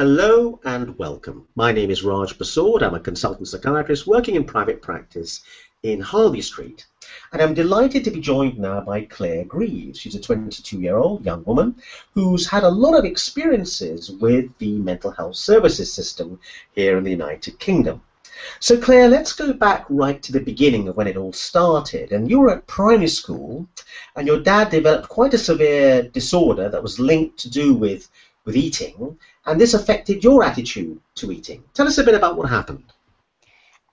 Hello and welcome. My name is Raj Persaud. I'm a consultant psychiatrist working in private practice in Harley Street. And I'm delighted to be joined now by Claire Greaves. She's a 22 year old young woman who's had a lot of experiences with the mental health services system here in the United Kingdom. So, Claire, let's go back right to the beginning of when it all started. And you were at primary school, and your dad developed quite a severe disorder that was linked to do with, with eating, and this affected your attitude to eating. Tell us a bit about what happened.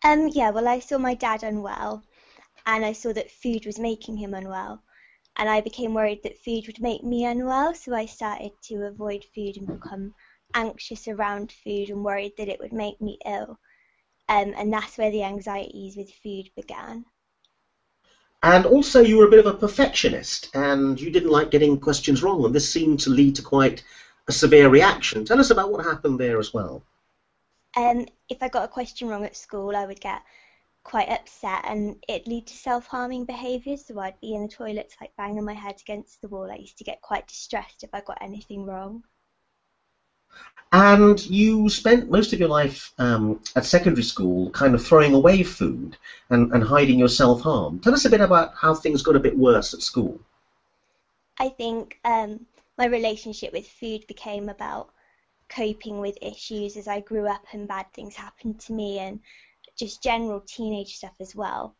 Um, yeah, well, I saw my dad unwell, and I saw that food was making him unwell. And I became worried that food would make me unwell, so I started to avoid food and become anxious around food and worried that it would make me ill. Um, and that's where the anxieties with food began. And also, you were a bit of a perfectionist, and you didn't like getting questions wrong, and this seemed to lead to quite a severe reaction. Tell us about what happened there as well. Um, if I got a question wrong at school, I would get quite upset and it'd lead to self-harming behaviours. So I'd be in the toilets like banging my head against the wall. I used to get quite distressed if I got anything wrong. And you spent most of your life um, at secondary school kind of throwing away food and, and hiding your self-harm. Tell us a bit about how things got a bit worse at school. I think um, my relationship with food became about coping with issues as I grew up and bad things happened to me and just general teenage stuff as well.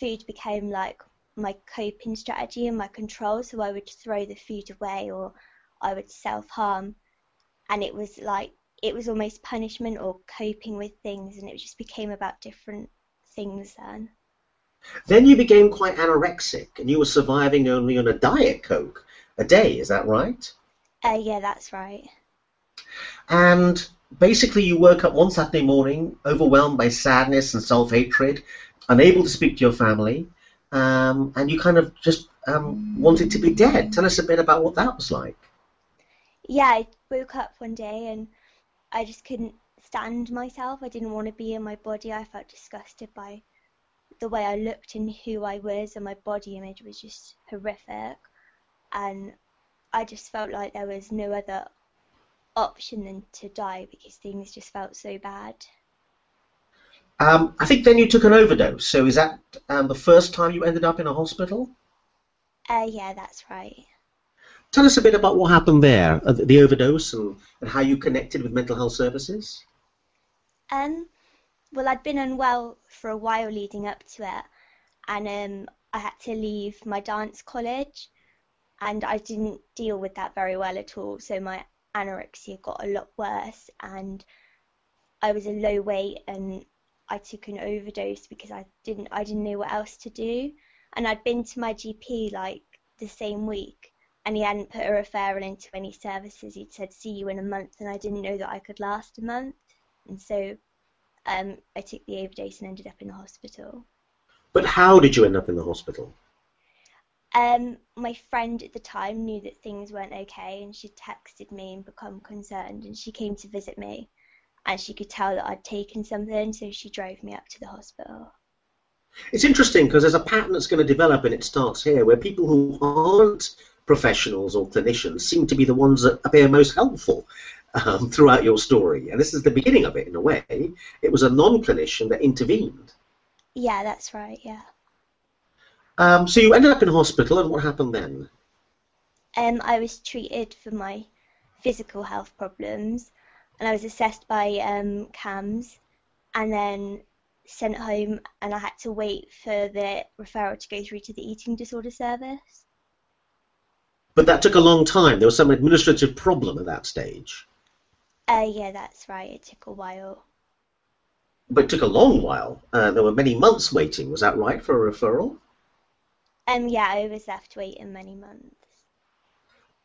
Food became like my coping strategy and my control, so I would throw the food away or I would self harm. And it was like, it was almost punishment or coping with things, and it just became about different things then. Then you became quite anorexic and you were surviving only on a Diet Coke a day, is that right? Uh, yeah, that's right. And basically, you woke up one Saturday morning overwhelmed by sadness and self hatred, unable to speak to your family, um, and you kind of just um, wanted to be dead. Tell us a bit about what that was like. Yeah, I woke up one day and I just couldn't stand myself. I didn't want to be in my body. I felt disgusted by the way I looked and who I was, and my body image was just horrific. And I just felt like there was no other option than to die because things just felt so bad. Um, I think then you took an overdose. So is that um, the first time you ended up in a hospital? Uh, yeah, that's right. Tell us a bit about what happened there, uh, the overdose, and, and how you connected with mental health services. Um, well, I'd been unwell for a while leading up to it, and um, I had to leave my dance college, and I didn't deal with that very well at all. So my anorexia got a lot worse and I was a low weight and I took an overdose because I didn't I didn't know what else to do and I'd been to my GP like the same week and he hadn't put a referral into any services he'd said see you in a month and I didn't know that I could last a month and so um, I took the overdose and ended up in the hospital. But how did you end up in the hospital? Um, my friend at the time knew that things weren't okay, and she texted me and become concerned, and she came to visit me, and she could tell that I'd taken something, so she drove me up to the hospital. It's interesting because there's a pattern that's going to develop, and it starts here, where people who aren't professionals or clinicians seem to be the ones that appear most helpful um, throughout your story. And this is the beginning of it, in a way. It was a non-clinician that intervened. Yeah, that's right. Yeah. Um, so you ended up in hospital, and what happened then? Um, I was treated for my physical health problems, and I was assessed by um, CAMHS, and then sent home, and I had to wait for the referral to go through to the eating disorder service. But that took a long time. There was some administrative problem at that stage. Uh, yeah, that's right. It took a while. But it took a long while. Uh, there were many months waiting. Was that right for a referral? Um, yeah, I was left waiting in many months.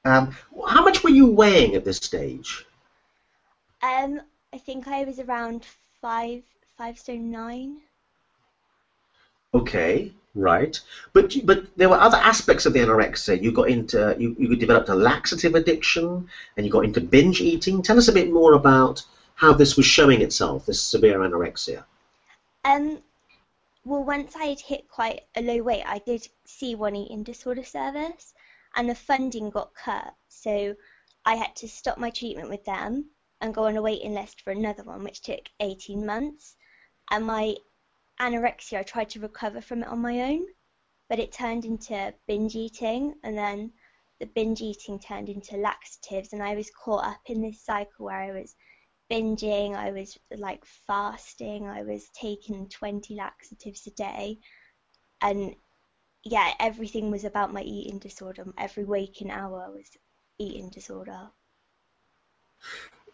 Um, how much were you weighing at this stage? Um, I think I was around five, five stone nine. Okay, right. But but there were other aspects of the anorexia. You got into you, you developed a laxative addiction, and you got into binge eating. Tell us a bit more about how this was showing itself, this severe anorexia. Um, well, once I had hit quite a low weight, I did see one eating disorder service, and the funding got cut, so I had to stop my treatment with them, and go on a waiting list for another one, which took 18 months. And my anorexia, I tried to recover from it on my own, but it turned into binge eating, and then the binge eating turned into laxatives, and I was caught up in this cycle where I was binging, I was like fasting, I was taking 20 laxatives a day, and yeah, everything was about my eating disorder. Every waking hour was eating disorder.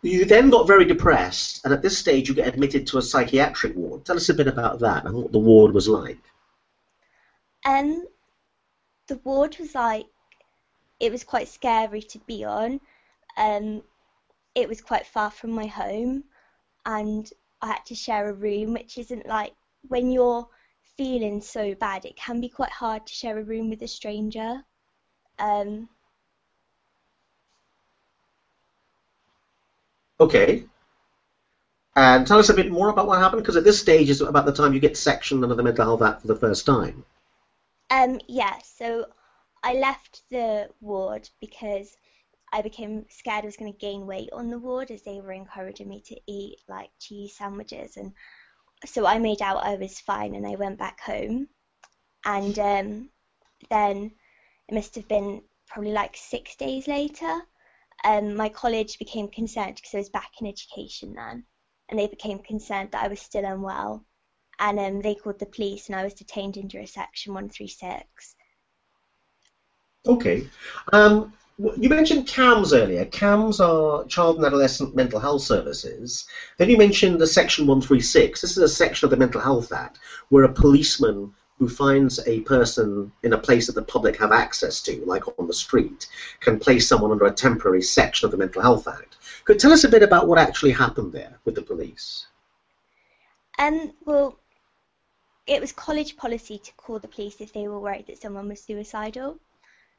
You then got very depressed, and at this stage, you get admitted to a psychiatric ward. Tell us a bit about that and what the ward was like. Um, the ward was like, it was quite scary to be on. Um, it was quite far from my home, and I had to share a room, which isn't like when you're feeling so bad, it can be quite hard to share a room with a stranger. Um, okay. And tell us a bit more about what happened, because at this stage is about the time you get sectioned under the Mental Health Act for the first time. Um, yeah, so I left the ward because I became scared I was going to gain weight on the ward as they were encouraging me to eat like cheese sandwiches and so I made out I was fine and I went back home. And um, then it must have been probably like six days later. Um, my college became concerned because I was back in education then, and they became concerned that I was still unwell. And um, they called the police, and I was detained under section 136. Okay. Um, you mentioned CAMHS earlier. CAMHS are Child and Adolescent Mental Health Services. Then you mentioned the Section 136. This is a section of the Mental Health Act where a policeman who finds a person in a place that the public have access to, like on the street, can place someone under a temporary section of the Mental Health Act. Could tell us a bit about what actually happened there with the police? Um, well, it was college policy to call the police if they were worried that someone was suicidal.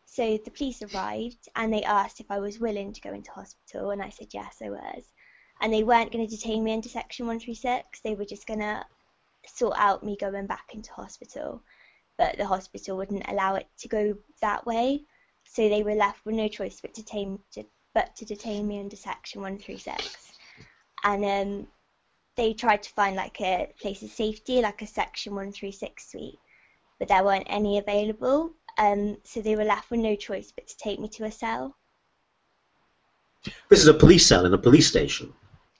So the police arrived and they asked if I was willing to go into hospital, and I said yes, I was. And they weren't going to detain me under Section 136, they were just going to sort out me going back into hospital. But the hospital wouldn't allow it to go that way, so they were left with no choice but to detain, but to detain me under Section 136. And um, they tried to find like a place of safety, like a Section 136 suite, but there weren't any available um, so they were left with no choice but to take me to a cell. This is a police cell in a police station.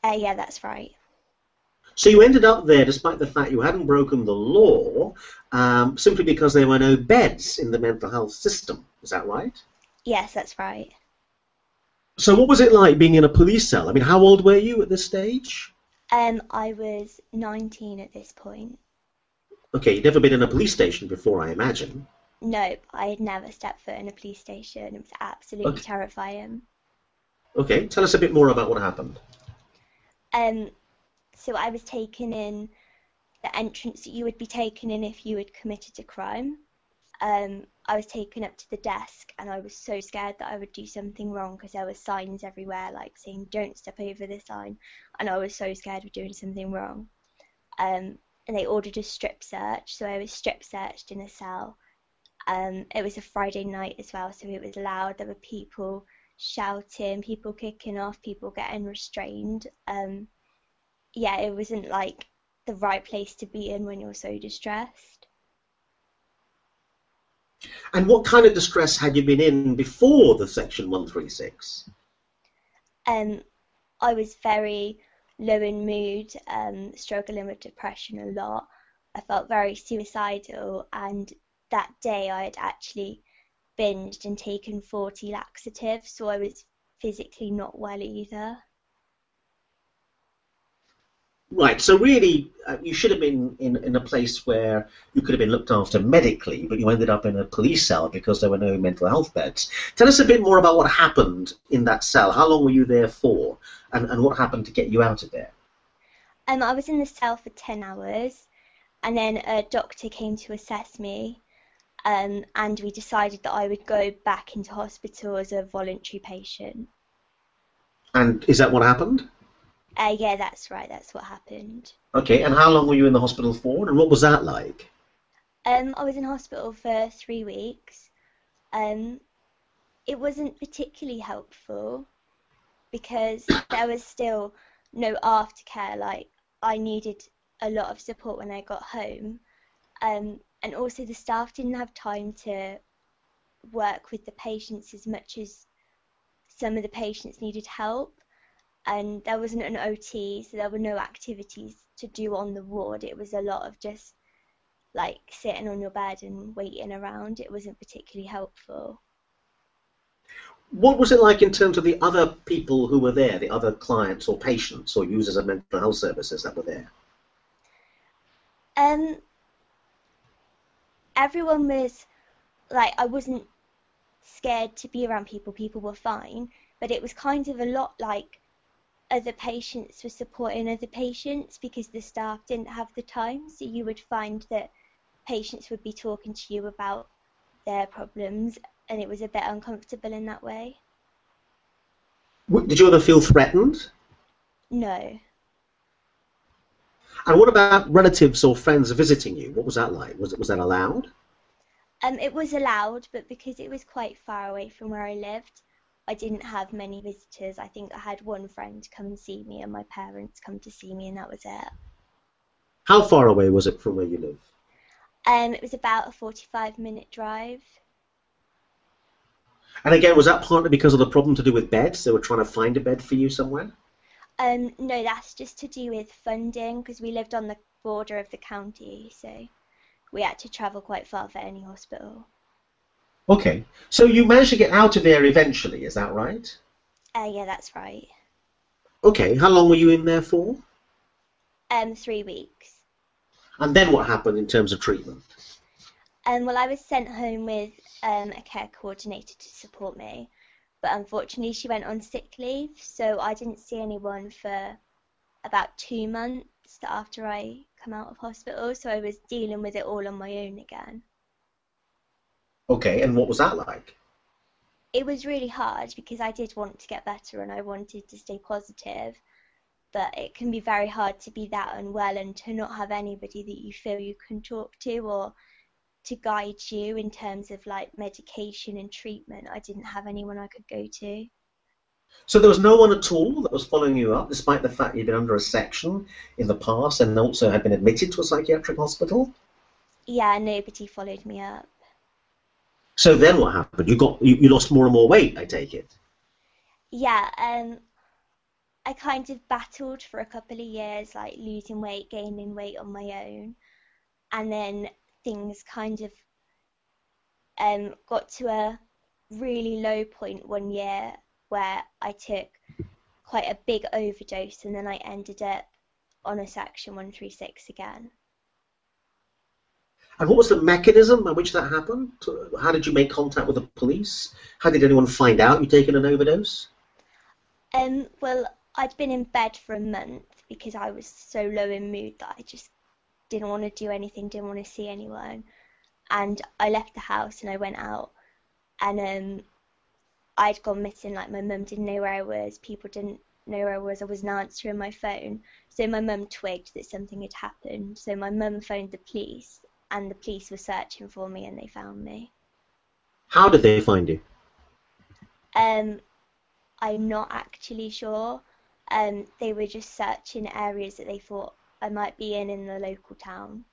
Uh, yeah, that's right. So you ended up there despite the fact you hadn't broken the law, um, simply because there were no beds in the mental health system. Is that right? Yes, that's right. So what was it like being in a police cell? I mean, how old were you at this stage? Um, I was 19 at this point. Okay, you'd never been in a police station before, I imagine. No, I had never stepped foot in a police station. It was absolutely okay. terrifying. Okay, tell us a bit more about what happened. Um, so I was taken in the entrance that you would be taken in if you had committed a crime. Um, I was taken up to the desk and I was so scared that I would do something wrong because there were signs everywhere like saying don't step over this sign and I was so scared of doing something wrong. Um, and they ordered a strip search, so I was strip searched in a cell um, it was a Friday night as well, so it was loud. There were people shouting, people kicking off, people getting restrained. Um, yeah, it wasn't like the right place to be in when you're so distressed. And what kind of distress had you been in before the Section 136? Um, I was very low in mood, um, struggling with depression a lot. I felt very suicidal, and that day I had actually binged and taken 40 laxatives, so I was physically not well either. Right, so really, uh, you should have been in, in a place where you could have been looked after medically, but you ended up in a police cell because there were no mental health beds. Tell us a bit more about what happened in that cell. How long were you there for, and, and what happened to get you out of there? Um, I was in the cell for 10 hours, and then a doctor came to assess me, um, and we decided that I would go back into hospital as a voluntary patient. And is that what happened? Uh, yeah, that's right. That's what happened. Okay, and how long were you in the hospital for, and what was that like? Um, I was in hospital for three weeks. Um, it wasn't particularly helpful. because there was still no aftercare. Like I needed a lot of support when I got home, um, and also the staff didn't have time to work with the patients as much as some of the patients needed help. And there wasn't an OT, so there were no activities to do on the ward. It was a lot of just like sitting on your bed and waiting around. It wasn't particularly helpful. What was it like in terms of the other people who were there, the other clients or patients or users of mental health services that were there? Um, everyone was like, I wasn't scared to be around people. People were fine, but it was kind of a lot like other patients were supporting other patients because the staff didn't have the time. So you would find that patients would be talking to you about their problems, and it was a bit uncomfortable in that way. Did you ever feel threatened? No. And what about relatives or friends visiting you? What was that like? Was it was that allowed? Um, it was allowed, but because it was quite far away from where I lived, I didn't have many visitors. I think I had one friend come and see me, and my parents come to see me, and that was it. How far away was it from where you live? Um, it was about a 45 minute drive. And again, was that partly because of the problem to do with beds? They were trying to find a bed for you somewhere? Um, no, that's just to do with funding because we lived on the border of the county, so we had to travel quite far for any hospital. Okay, so you managed to get out of there eventually, is that right? Uh, yeah, that's right. Okay, how long were you in there for? Um, three weeks. And then what happened in terms of treatment? Um, well, I was sent home with um, a care coordinator to support me, but unfortunately she went on sick leave, so I didn't see anyone for about two months after I come out of hospital, so I was dealing with it all on my own again. Okay, and what was that like? It was really hard because I did want to get better and I wanted to stay positive, but it can be very hard to be that unwell and to not have anybody that you feel you can talk to or to guide you in terms of like medication and treatment. I didn't have anyone I could go to. So there was no one at all that was following you up, despite the fact you'd been under a section in the past and also had been admitted to a psychiatric hospital? Yeah, nobody followed me up. So then what happened? You got you, you lost more and more weight, I take it. Yeah, um I kind of battled for a couple of years, like losing weight, gaining weight on my own. And then things kind of um, got to a really low point one year where I took quite a big overdose and then I ended up on a section 136 again. And what was the mechanism by which that happened? How did you make contact with the police? How did anyone find out you'd taken an overdose? Um, well, I'd been in bed for a month because I was so low in mood that I just didn't want to do anything, didn't want to see anyone. And I left the house and I went out and um, I'd gone missing, like my mum didn't know where I was, people didn't know where I was, I wasn't answering my phone. So my mum twigged that something had happened. So my mum phoned the police and the police were searching for me and they found me. How did they find you? Um, I'm not actually sure. Um, they were just searching areas that they thought I might be in in the local town.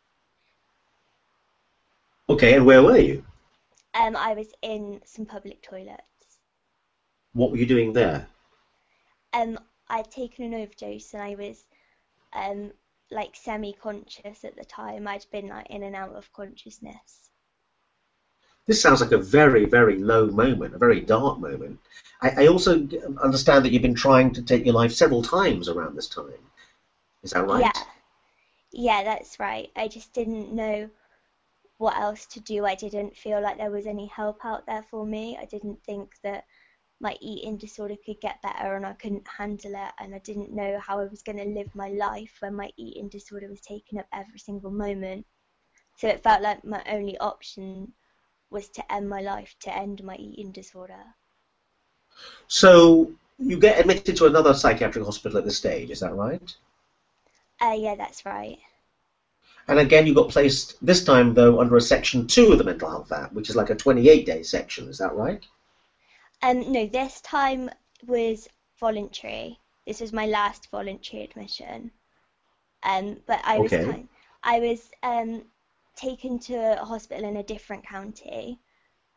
Okay, and where were you? Um, I was in some public toilets. What were you doing there? Um, I'd taken an overdose and I was um like semi-conscious at the time. I'd been like in and out of consciousness. This sounds like a very, very low moment, a very dark moment. I, I also understand that you've been trying to take your life several times around this time. Is that right? Yeah. Yeah, that's right. I just didn't know what else to do. I didn't feel like there was any help out there for me. I didn't think that my eating disorder could get better and I couldn't handle it and I didn't know how I was going to live my life when my eating disorder was taking up every single moment. So it felt like my only option was to end my life, to end my eating disorder. So you get admitted to another psychiatric hospital at this stage, is that right? Uh, yeah, that's right. And again, you got placed this time though under a section two of the Mental Health Act, which is like a 28-day section. Is that right? Um, no, this time was voluntary. This was my last voluntary admission. Um, but I was Okay. kind, I was um, taken to a hospital in a different county,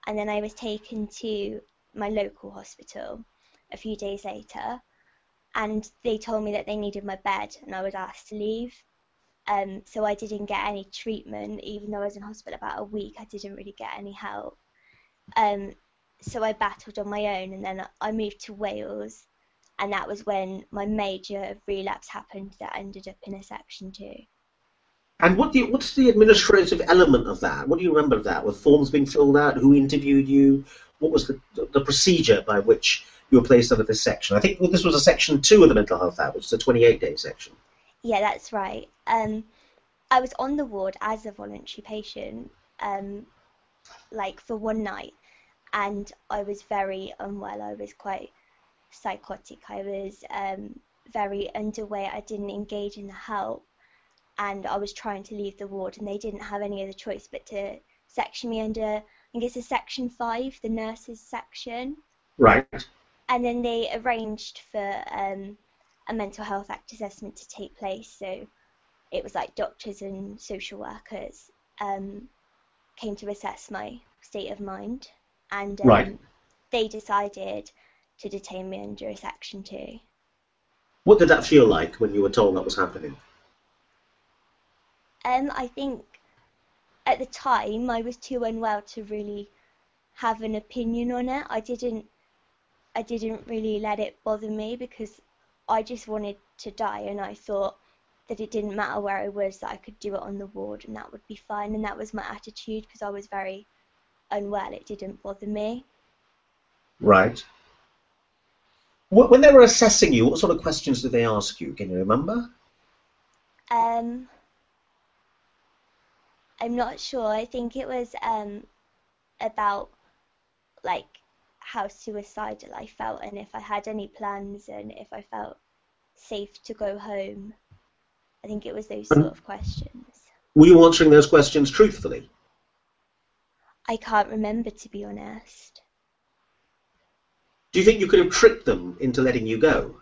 and then I was taken to my local hospital a few days later, and they told me that they needed my bed, and I was asked to leave. Um, so I didn't get any treatment, even though I was in hospital about a week. I didn't really get any help. Um, so I battled on my own, and then I moved to Wales, and that was when my major relapse happened. That ended up in a section two. And what do you, what's the administrative element of that? What do you remember of that? Were forms being filled out? Who interviewed you? What was the, the procedure by which you were placed under this section? I think this was a section two of the Mental Health Act, which is a 28-day section. Yeah, that's right. Um, I was on the ward as a voluntary patient, um, like for one night, and I was very unwell. I was quite psychotic. I was um, very underweight. I didn't engage in the help, and I was trying to leave the ward, and they didn't have any other choice but to section me under, I think it's a section five, the nurses section Right. and then they arranged for um, a mental health act assessment to take place. So it was like doctors and social workers um, came to assess my state of mind, and um, Right. they decided to detain me under a section two. What did that feel like when you were told that was happening? Um, I think at the time I was too unwell to really have an opinion on it. I didn't I didn't really let it bother me because I just wanted to die and I thought that it didn't matter where I was that I could do it on the ward and that would be fine and that was my attitude because I was very unwell. It didn't bother me. Right. When they were assessing you, what sort of questions did they ask you? Can you remember? Um, I'm not sure. I think it was um, about like how suicidal I felt and if I had any plans and if I felt safe to go home. I think it was those sort of questions. Were you answering those questions truthfully? I can't remember to be honest. Do you think you could have tricked them into letting you go?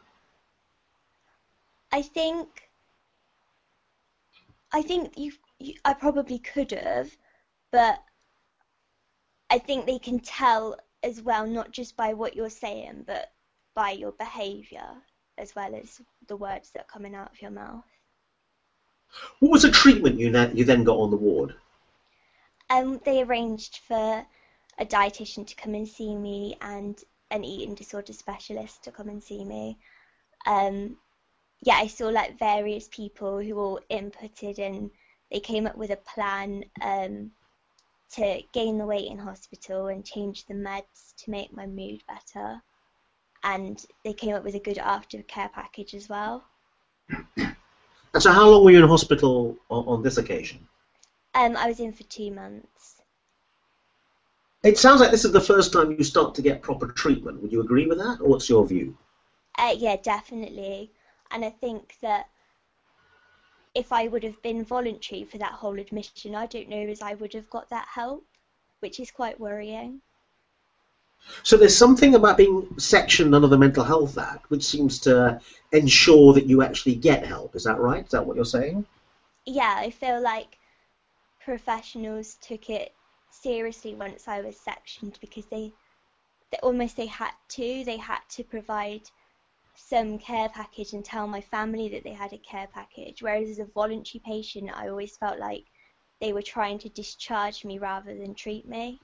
I think I think you I probably could have, but I think they can tell as well, not just by what you're saying, but by your behaviour as well as the words that are coming out of your mouth. What was the treatment you, na- you then got on the ward? Um, they arranged for a dietitian to come and see me and an eating disorder specialist to come and see me. Um, yeah, I saw like various people who all inputted and they came up with a plan um, to gain the weight in hospital and change the meds to make my mood better. And they came up with a good aftercare package as well. And so, how long were you in hospital on, on this occasion? Um, I was in for two months. It sounds like this is the first time you start to get proper treatment. Would you agree with that, or what's your view? Uh, yeah, definitely. And I think that if I would have been voluntary for that whole admission, I don't know as I would have got that help, which is quite worrying. So there's something about being sectioned under the Mental Health Act which seems to ensure that you actually get help. Is that right? Is that what you're saying? Yeah, I feel like professionals took it seriously once I was sectioned because they, they almost they had to. They had to provide some care package and tell my family that they had a care package. Whereas as a voluntary patient, I always felt like they were trying to discharge me rather than treat me.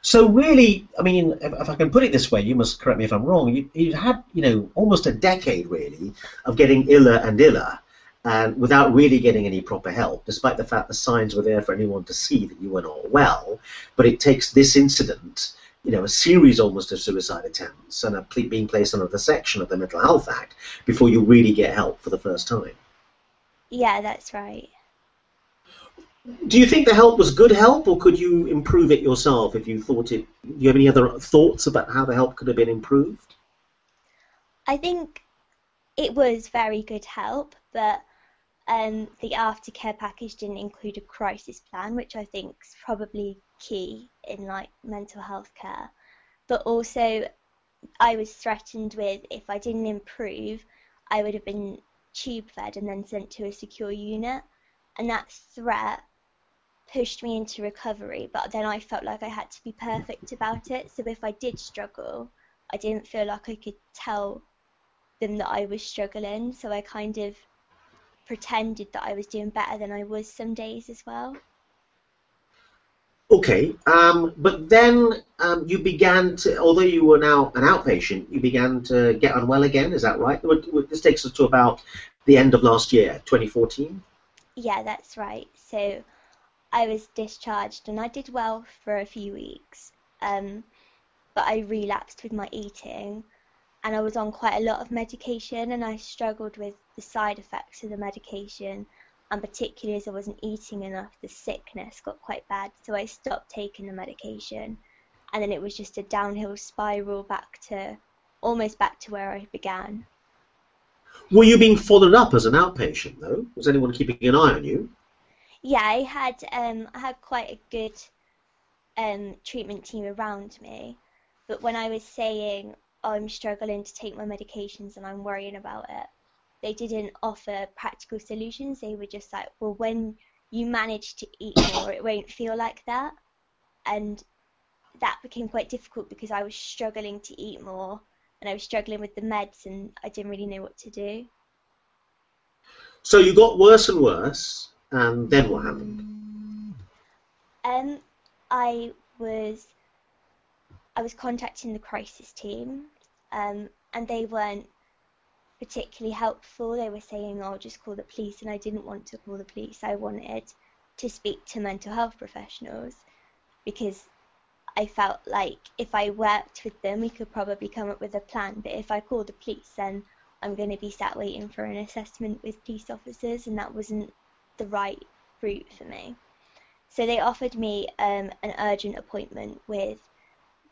So really, I mean, if, I can put it this way, you must correct me if I'm wrong. You, you had, you know, almost a decade really of getting iller and iller, and without really getting any proper help, despite the fact the signs were there for anyone to see that you were not well. But it takes this incident, you know, a series almost of suicide attempts, and being placed under the section of the Mental Health Act before you really get help for the first time. Yeah, that's right. Do you think the help was good help, or could you improve it yourself if you thought it? Do you have any other thoughts about how the help could have been improved? I think it was very good help, but um, the aftercare package didn't include a crisis plan, which I think is probably key in like mental health care. But also, I was threatened with if I didn't improve, I would have been tube fed and then sent to a secure unit. And that threat pushed me into recovery, but then I felt like I had to be perfect about it. So if I did struggle, I didn't feel like I could tell them that I was struggling. So I kind of pretended that I was doing better than I was some days as well. Okay, um, but then um, you began to, although you were now an outpatient, you began to get unwell again. Is that right? This takes us to about the end of last year, 2014. Yeah, that's right. So I was discharged and I did well for a few weeks, um, but I relapsed with my eating, and I was on quite a lot of medication, and I struggled with the side effects of the medication and particularly as I wasn't eating enough, the sickness got quite bad. So I stopped taking the medication, and then it was just a downhill spiral back to almost back to where I began. Were you being followed up as an outpatient though? Was anyone keeping an eye on you? Yeah, I had um, I had quite a good um, treatment team around me, but when I was saying oh, I'm struggling to take my medications and I'm worrying about it, they didn't offer practical solutions. They were just like, well, when you manage to eat more, it won't feel like that. And that became quite difficult because I was struggling to eat more and I was struggling with the meds and I didn't really know what to do. So you got worse and worse, and then what happened? Um, I was I was contacting the crisis team, um, and they weren't particularly helpful. They were saying, "Oh, just call the police," and I didn't want to call the police. I wanted to speak to mental health professionals because I felt like if I worked with them, we could probably come up with a plan. But if I call the police, then I'm going to be sat waiting for an assessment with police officers, and that wasn't the right route for me. So they offered me um, an urgent appointment with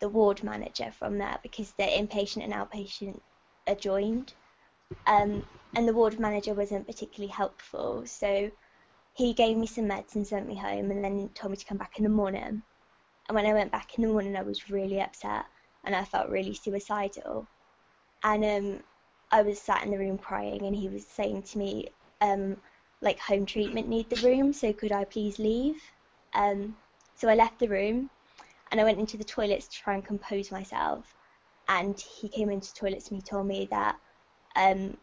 the ward manager from there because the inpatient and outpatient are joined. Um, and the ward manager wasn't particularly helpful, so he gave me some meds and sent me home, and then told me to come back in the morning. And when I went back in the morning, I was really upset, and I felt really suicidal. And um, I was sat in the room crying, and he was saying to me, um, like home treatment need the room, so could I please leave? Um, so I left the room, and I went into the toilets to try and compose myself. And he came into the toilets and he told me that um,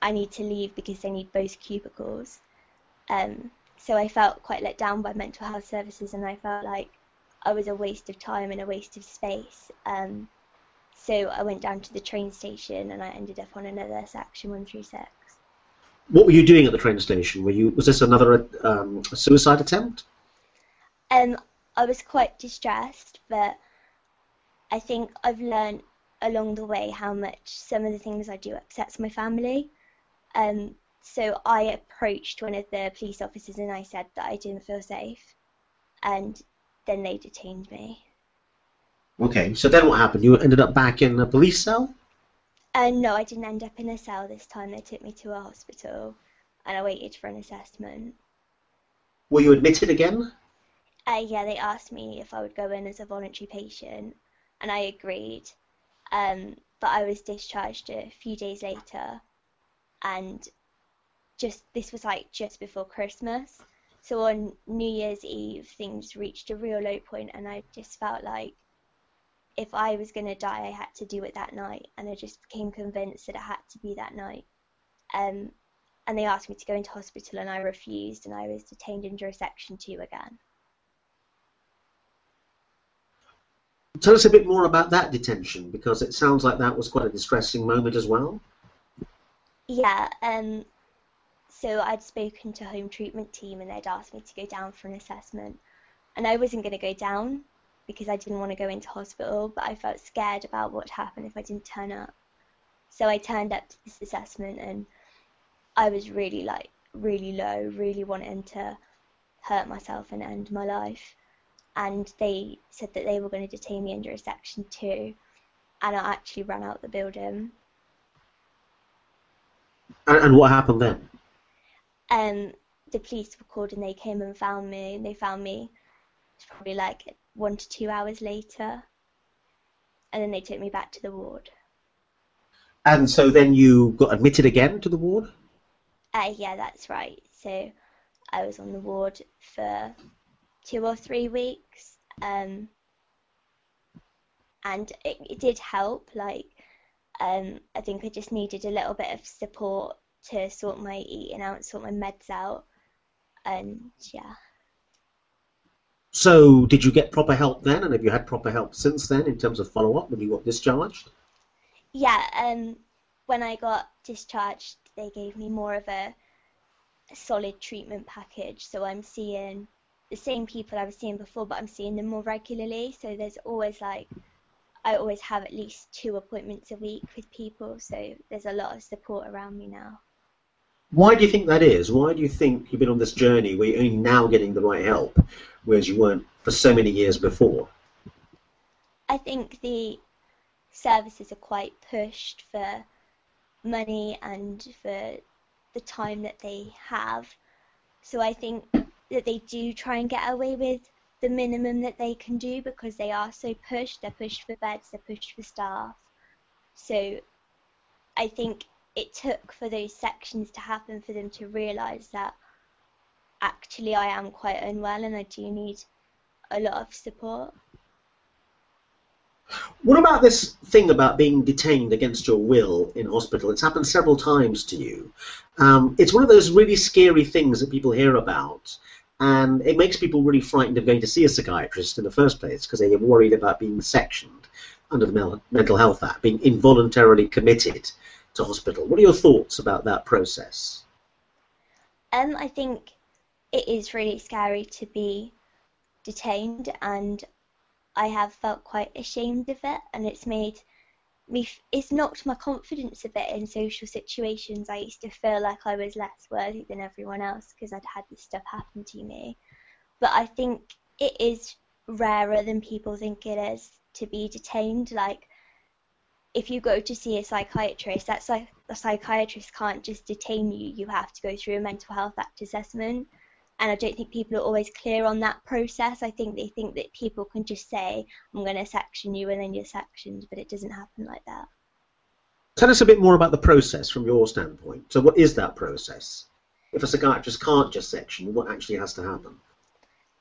I need to leave because they need both cubicles. Um, so I felt quite let down by mental health services, and I felt like I was a waste of time and a waste of space. Um, so I went down to the train station, and I ended up on another section 136. What were you doing at the train station? Were you was this another um, suicide attempt? Um, I was quite distressed, but I think I've learned along the way how much some of the things I do upsets my family. Um, so I approached one of the police officers and I said that I didn't feel safe, and then they detained me. Okay, so then what happened? You ended up back in a police cell? Uh, no, I didn't end up in a cell this time. They took me to a hospital, and I waited for an assessment. Were you admitted again? Uh, yeah, they asked me if I would go in as a voluntary patient, and I agreed. Um, but I was discharged a few days later, and just this was like just before Christmas. So on New Year's Eve, things reached a real low point, and I just felt like if I was going to die, I had to do it that night, and I just became convinced that it had to be that night. Um, and they asked me to go into hospital, and I refused, and I was detained in jurisdiction two again. Tell us a bit more about that detention because it sounds like that was quite a distressing moment as well. Yeah, um, so I'd spoken to home treatment team and they'd asked me to go down for an assessment, and I wasn't going to go down because I didn't want to go into hospital, but I felt scared about what happened if I didn't turn up. So I turned up to this assessment and I was really like really low, really wanting to hurt myself and end my life and they said that they were going to detain me under a section two, and I actually ran out of the building. And, and what happened then? Um, the police were called and they came and found me. And they found me probably like one to two hours later. and then they took me back to the ward. And so then you got admitted again to the ward? Uh, yeah, that's right. So I was on the ward for two or three weeks, um, and it, it did help. Like, um, I think I just needed a little bit of support to sort my eating out, sort my meds out, and yeah. So, did you get proper help then, and have you had proper help since then in terms of follow up when you got discharged? Yeah, um, when I got discharged, they gave me more of a, a solid treatment package. So I'm seeing the same people I was seeing before, but I'm seeing them more regularly. So there's always like, I always have at least two appointments a week with people. So there's a lot of support around me now. Why do you think that is? Why do you think you've been on this journey where you're only now getting the right help, whereas you weren't for so many years before? I think the services are quite pushed for money and for the time that they have. So I think that they do try and get away with the minimum that they can do because they are so pushed. They're pushed for beds, they're pushed for staff. So I think it took for those sections to happen for them to realise that actually I am quite unwell and I do need a lot of support. What about this thing about being detained against your will in hospital? It's happened several times to you. Um, it's one of those really scary things that people hear about, and it makes people really frightened of going to see a psychiatrist in the first place because they are worried about being sectioned under the Mental Health Act, being involuntarily committed to hospital. What are your thoughts about that process? Um, I think it is really scary to be detained, and I have felt quite ashamed of it, and it's made me. It's knocked my confidence a bit in social situations. I used to feel like I was less worthy than everyone else because I'd had this stuff happen to me. But I think it is rarer than people think it is to be detained. Like if you go to see a psychiatrist, that psych- a psychiatrist can't just detain you. You have to go through a mental health act assessment. And I don't think people are always clear on that process. I think they think that people can just say, I'm going to section you, and then you're sectioned, but it doesn't happen like that. Tell us a bit more about the process from your standpoint. So, what is that process? If a psychiatrist can't just section, what actually has to happen?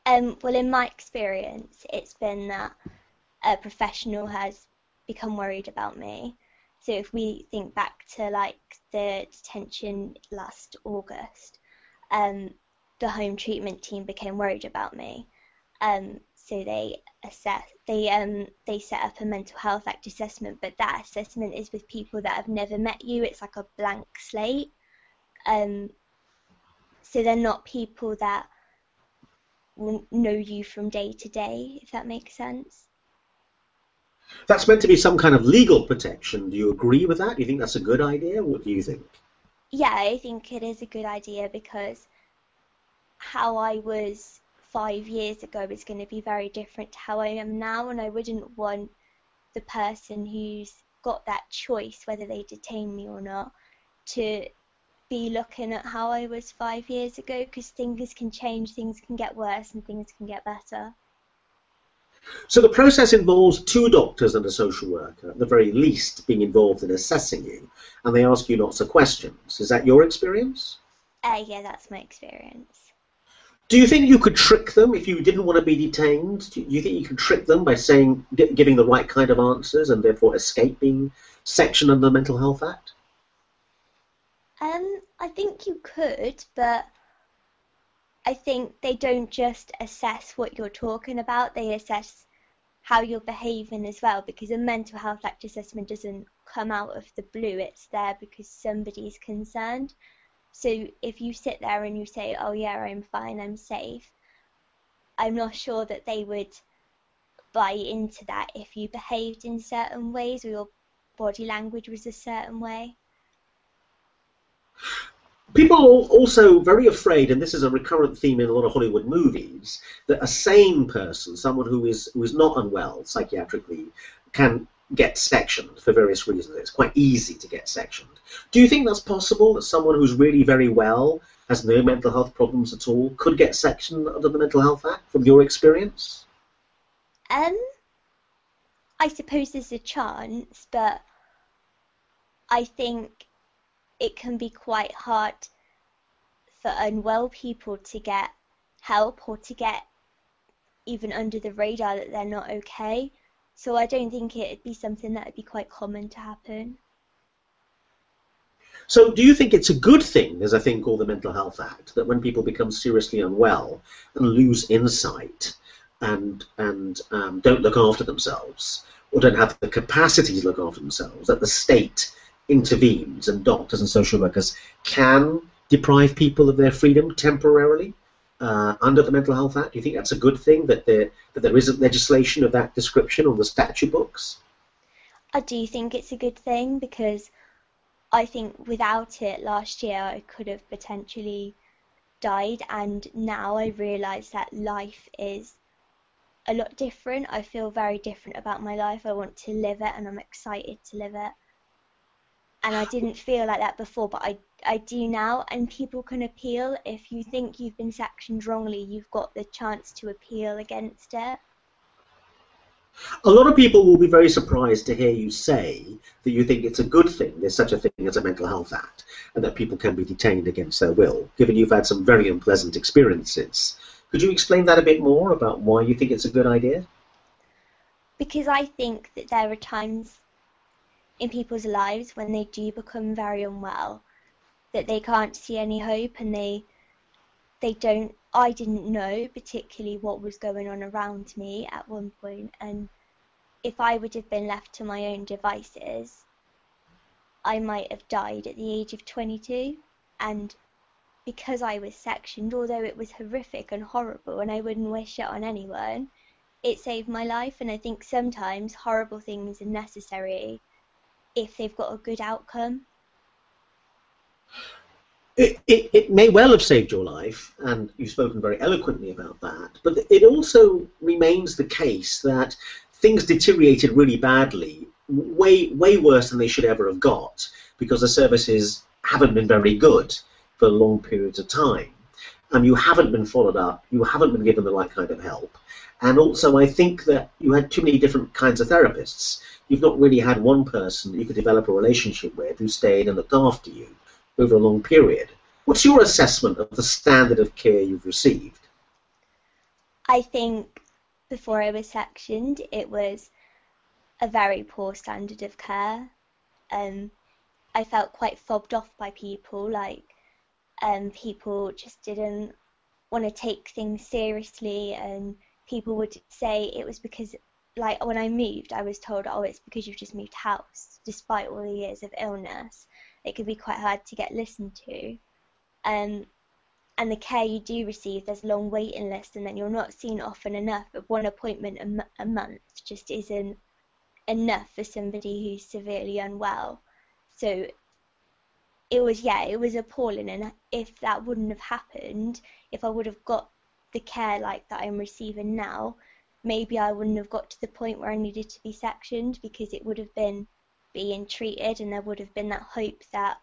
Um, well, in my experience, it's been that a professional has become worried about me. So if we think back to like the detention last August, um, the home treatment team became worried about me. Um, so they assess, they um, they set up a mental health act assessment, but that assessment is with people that have never met you. It's like a blank slate. Um, so they're not people that know you from day to day, if that makes sense. That's meant to be some kind of legal protection. Do you agree with that? Do you think that's a good idea? What do you think? Yeah, I think it is a good idea because how I was five years ago is going to be very different to how I am now, and I wouldn't want the person who's got that choice, whether they detain me or not, to be looking at how I was five years ago because things can change, things can get worse, and things can get better. So the process involves two doctors and a social worker, at the very least, being involved in assessing you, and they ask you lots of questions. Is that your experience? Uh, yeah, that's my experience. Do you think you could trick them if you didn't want to be detained? Do you think you could trick them by saying, giving the right kind of answers, and therefore escaping section under the Mental Health Act? Um, I think you could, but I think they don't just assess what you're talking about, they assess how you're behaving as well because a mental health act assessment doesn't come out of the blue, it's there because somebody's concerned. So if you sit there and you say, oh yeah, I'm fine, I'm safe, I'm not sure that they would buy into that if you behaved in certain ways or your body language was a certain way. People are also very afraid, and this is a recurrent theme in a lot of Hollywood movies, that a sane person, someone who is who is not unwell psychiatrically, can get sectioned for various reasons. It's quite easy to get sectioned. Do you think that's possible? That someone who's really very well, has no mental health problems at all, could get sectioned under the Mental Health Act? From your experience? Um, I suppose there's a chance, but I think it can be quite hard for unwell people to get help or to get even under the radar that they're not okay. So I don't think it'd be something that would be quite common to happen. So, do you think it's a good thing, as I think all the Mental Health Act, that when people become seriously unwell and lose insight and and um, don't look after themselves or don't have the capacity to look after themselves, that the state intervenes and doctors and social workers can deprive people of their freedom temporarily uh, under the Mental Health Act? Do you think that's a good thing that there that there isn't legislation of that description on the statute books? I do think it's a good thing because I think without it last year I could have potentially died and now I realise that life is a lot different. I feel very different about my life. I want to live it and I'm excited to live it. And I didn't feel like that before, but I, I do now. And people can appeal. If you think you've been sectioned wrongly, you've got the chance to appeal against it. A lot of people will be very surprised to hear you say that you think it's a good thing there's such a thing as a Mental Health Act and that people can be detained against their will, given you've had some very unpleasant experiences. Could you explain that a bit more about why you think it's a good idea? Because I think that there are times in people's lives when they do become very unwell that they can't see any hope and they they don't I didn't know particularly what was going on around me at one point and if I would have been left to my own devices I might have died at the age of 22 and because I was sectioned, although it was horrific and horrible and I wouldn't wish it on anyone, it saved my life. And I think sometimes horrible things are necessary if they've got a good outcome. It, it, it, may well have saved your life, and you've spoken very eloquently about that, but it also remains the case that things deteriorated really badly, way, way worse than they should ever have got, because the services haven't been very good for long periods of time. And you haven't been followed up, you haven't been given the right kind of help. And also, I think that you had too many different kinds of therapists. You've not really had one person you could develop a relationship with who stayed and looked after you over a long period. What's your assessment of the standard of care you've received? I think before I was sectioned, it was a very poor standard of care. Um, I felt quite fobbed off by people, like um, people just didn't want to take things seriously, and people would say it was because, like, when I moved, I was told, oh, it's because you've just moved house, despite all the years of illness. It could be quite hard to get listened to. Um, and the care you do receive, there's long waiting list, and then you're not seen often enough. But one appointment a, m- a month just isn't enough for somebody who's severely unwell. So it was yeah, it was appalling. And if that wouldn't have happened, if I would have got the care like that I'm receiving now, maybe I wouldn't have got to the point where I needed to be sectioned because it would have been being treated and there would have been that hope that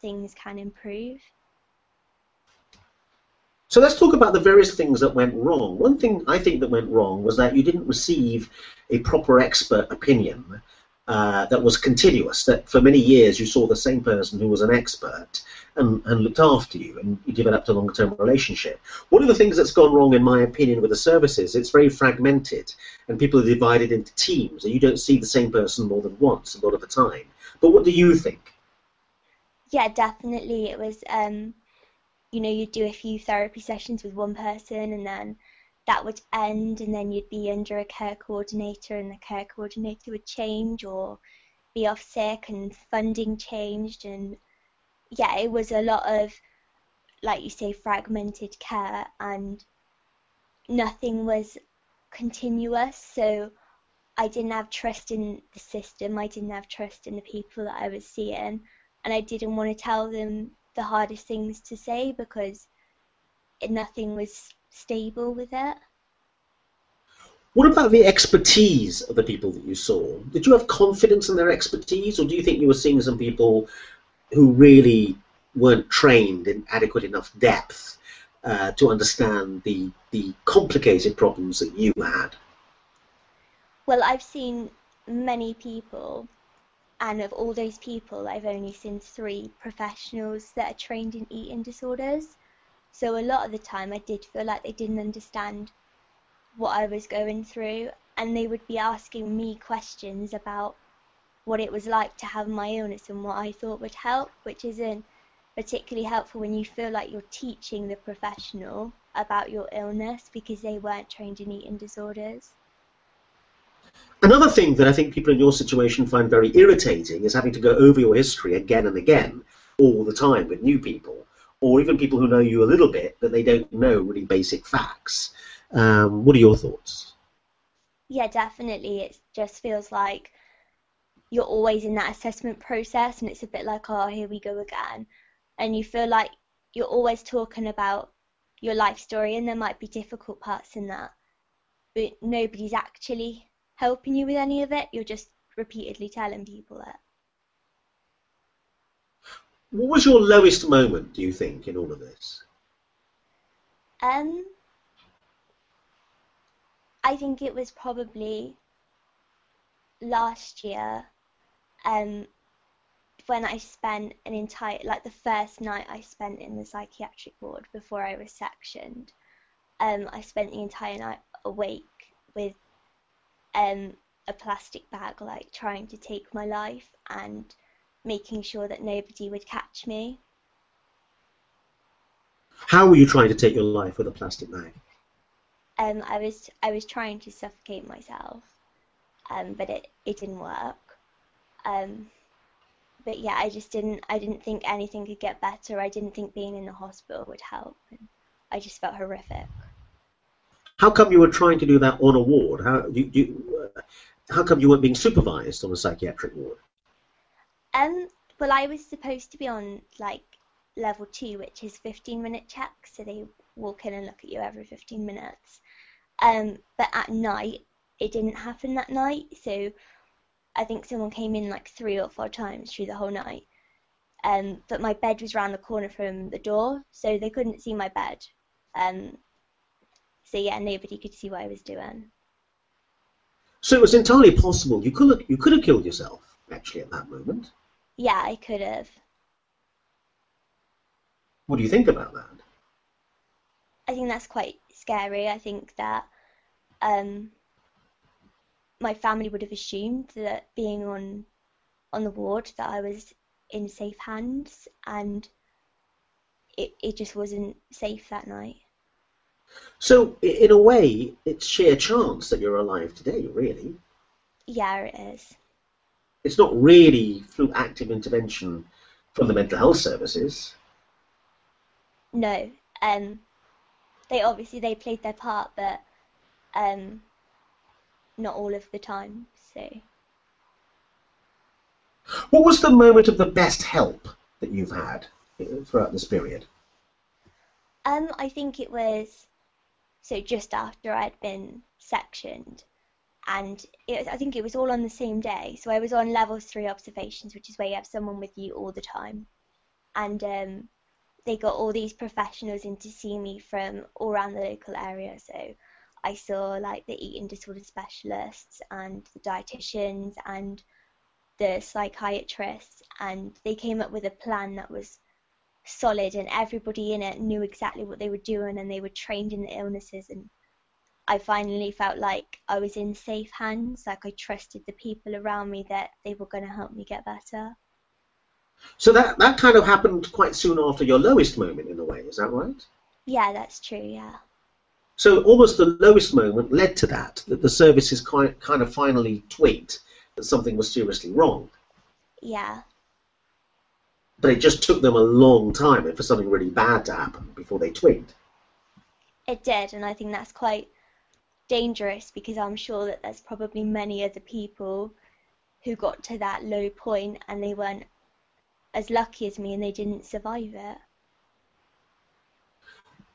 things can improve. So let's talk about the various things that went wrong. One thing I think that went wrong was that you didn't receive a proper expert opinion uh, that was continuous, that for many years you saw the same person who was an expert and, and looked after you and you developed a long term relationship. One of the things that's gone wrong, in my opinion, with the services, it's very fragmented and people are divided into teams and you don't see the same person more than once a lot of the time. But what do you think? Yeah, definitely. It was, um, you know, you'd do a few therapy sessions with one person and then that would end and then you'd be under a care coordinator and the care coordinator would change or be off sick and funding changed and yeah it was a lot of like you say fragmented care and nothing was continuous. So I didn't have trust in the system I didn't have trust in the people that I was seeing and I didn't want to tell them the hardest things to say because nothing was stable with it. What about the expertise of the people that you saw? Did you have confidence in their expertise, or do you think you were seeing some people who really weren't trained in adequate enough depth uh, to understand the the complicated problems that you had? Well, I've seen many people, and of all those people, I've only seen three professionals that are trained in eating disorders. So a lot of the time, I did feel like they didn't understand what I was going through, and they would be asking me questions about what it was like to have my illness and what I thought would help, which isn't particularly helpful when you feel like you're teaching the professional about your illness because they weren't trained in eating disorders. Another thing that I think people in your situation find very irritating is having to go over your history again and again all the time with new people, or even people who know you a little bit, but they don't know really basic facts. Um, what are your thoughts? Yeah, definitely. It just feels like you're always in that assessment process, and it's a bit like, oh, here we go again. And you feel like you're always talking about your life story, and there might be difficult parts in that, but nobody's actually helping you with any of it. You're just repeatedly telling people it. What was your lowest moment, do you think, in all of this? Um, I think it was probably last year um, when I spent an entire, like the first night I spent in the psychiatric ward before I was sectioned, um, I spent the entire night awake with um, a plastic bag, like trying to take my life and making sure that nobody would catch me. How were you trying to take your life with a plastic bag? Um, I was I was trying to suffocate myself, um, but it, it didn't work. Um, but yeah, I just didn't I didn't think anything could get better. I didn't think being in the hospital would help. I just felt horrific. How come you were trying to do that on a ward? How you, you uh, how come you weren't being supervised on a psychiatric ward? Um, well, I was supposed to be on like level two, which is 15 minute checks, so they walk in and look at you every 15 minutes. Um, but at night, it didn't happen that night, so I think someone came in like three or four times through the whole night. Um, but my bed was round the corner from the door, so they couldn't see my bed. Um, so yeah, nobody could see what I was doing. So it was entirely possible you could have, you could have killed yourself actually at that moment. Yeah, I could have. What do you think about that? I think that's quite scary. I think that um, my family would have assumed that being on on the ward that I was in safe hands, and it it just wasn't safe that night. So, in a way, it's sheer chance that you're alive today, really. Yeah, it is. It's not really through active intervention from the mental health services. No, um, they obviously they played their part, but um, not all of the time. So. What was the moment of the best help that you've had throughout this period? Um, I think it was so just after I'd been sectioned, and it I think it was all on the same day. So I was on level three observations, which is where you have someone with you all the time, and um, they got all these professionals in to see me from all around the local area. So I saw like the eating disorder specialists and the dietitians and the psychiatrists, and they came up with a plan that was solid, and everybody in it knew exactly what they were doing, and they were trained in the illnesses. And I finally felt like I was in safe hands, like I trusted the people around me that they were going to help me get better. So that that kind of happened quite soon after your lowest moment, in a way. Is that right? Yeah, that's true. Yeah. So almost the lowest moment led to that, that the services quite, kind of finally twigged that something was seriously wrong. Yeah. But it just took them a long time for something really bad to happen before they twigged. It did, and I think that's quite dangerous because I'm sure that there's probably many other people who got to that low point and they weren't as lucky as me and they didn't survive it.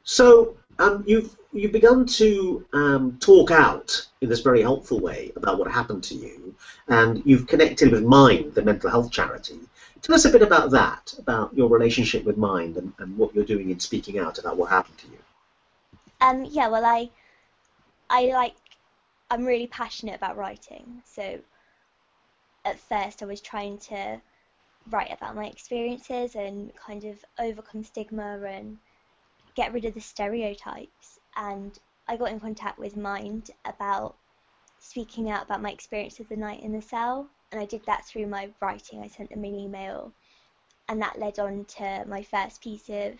So um, you've you've begun to um, talk out in this very helpful way about what happened to you, and you've connected with Mind, the mental health charity. Tell us a bit about that, about your relationship with Mind, and, and what you're doing in speaking out about what happened to you. Um, yeah, well, I I like I'm really passionate about writing, so at first I was trying to write about my experiences and kind of overcome stigma and get rid of the stereotypes. And I got in contact with Mind about speaking out about my experience of the night in the cell. And I did that through my writing. I sent them an email. And that led on to my first piece of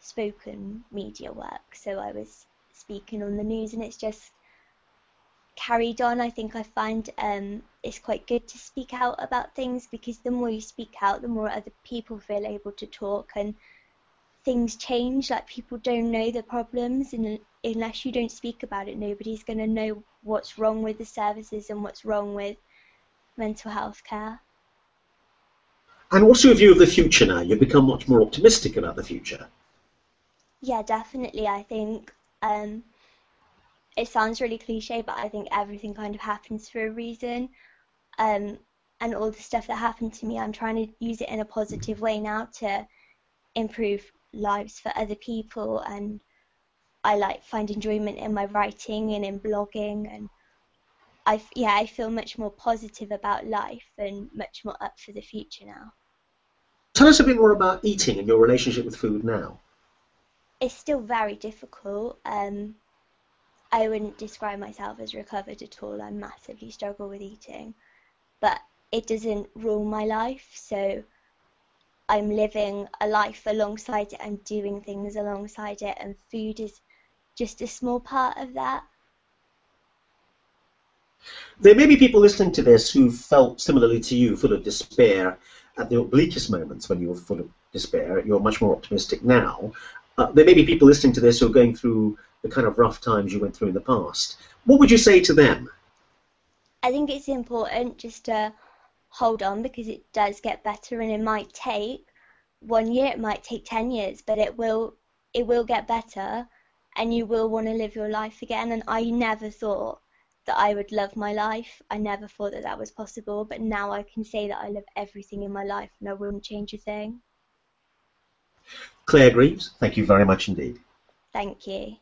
spoken media work. So I was speaking on the news, and it's just carried on. I think I find um, it's quite good to speak out about things because the more you speak out, the more other people feel able to talk and things change. Like people don't know the problems, and unless you don't speak about it, nobody's going to know what's wrong with the services and what's wrong with mental health care. And what's your view of the future now? You've become much more optimistic about the future. Yeah, definitely. I think um, it sounds really cliche, but I think everything kind of happens for a reason. Um, and all the stuff that happened to me, I'm trying to use it in a positive way now to improve lives for other people. And I like find enjoyment in my writing and in blogging. And I, yeah, I feel much more positive about life and much more up for the future now. Tell us a bit more about eating and your relationship with food now. It's still very difficult. Um, I wouldn't describe myself as recovered at all. I massively struggle with eating, but it doesn't rule my life. So I'm living a life alongside it. I'm doing things alongside it, and food is just a small part of that. There may be people listening to this who felt similarly to you, full of despair at the bleakest moments when you were full of despair. You're much more optimistic now. Uh, there may be people listening to this who are going through the kind of rough times you went through in the past. What would you say to them? I think it's important just to hold on because it does get better and it might take one year, it might take 10 years, but it will it will get better and you will want to live your life again and I never thought that I would love my life. I never thought that that was possible, but now I can say that I love everything in my life and I wouldn't change a thing. Claire Greaves, thank you very much indeed. Thank you.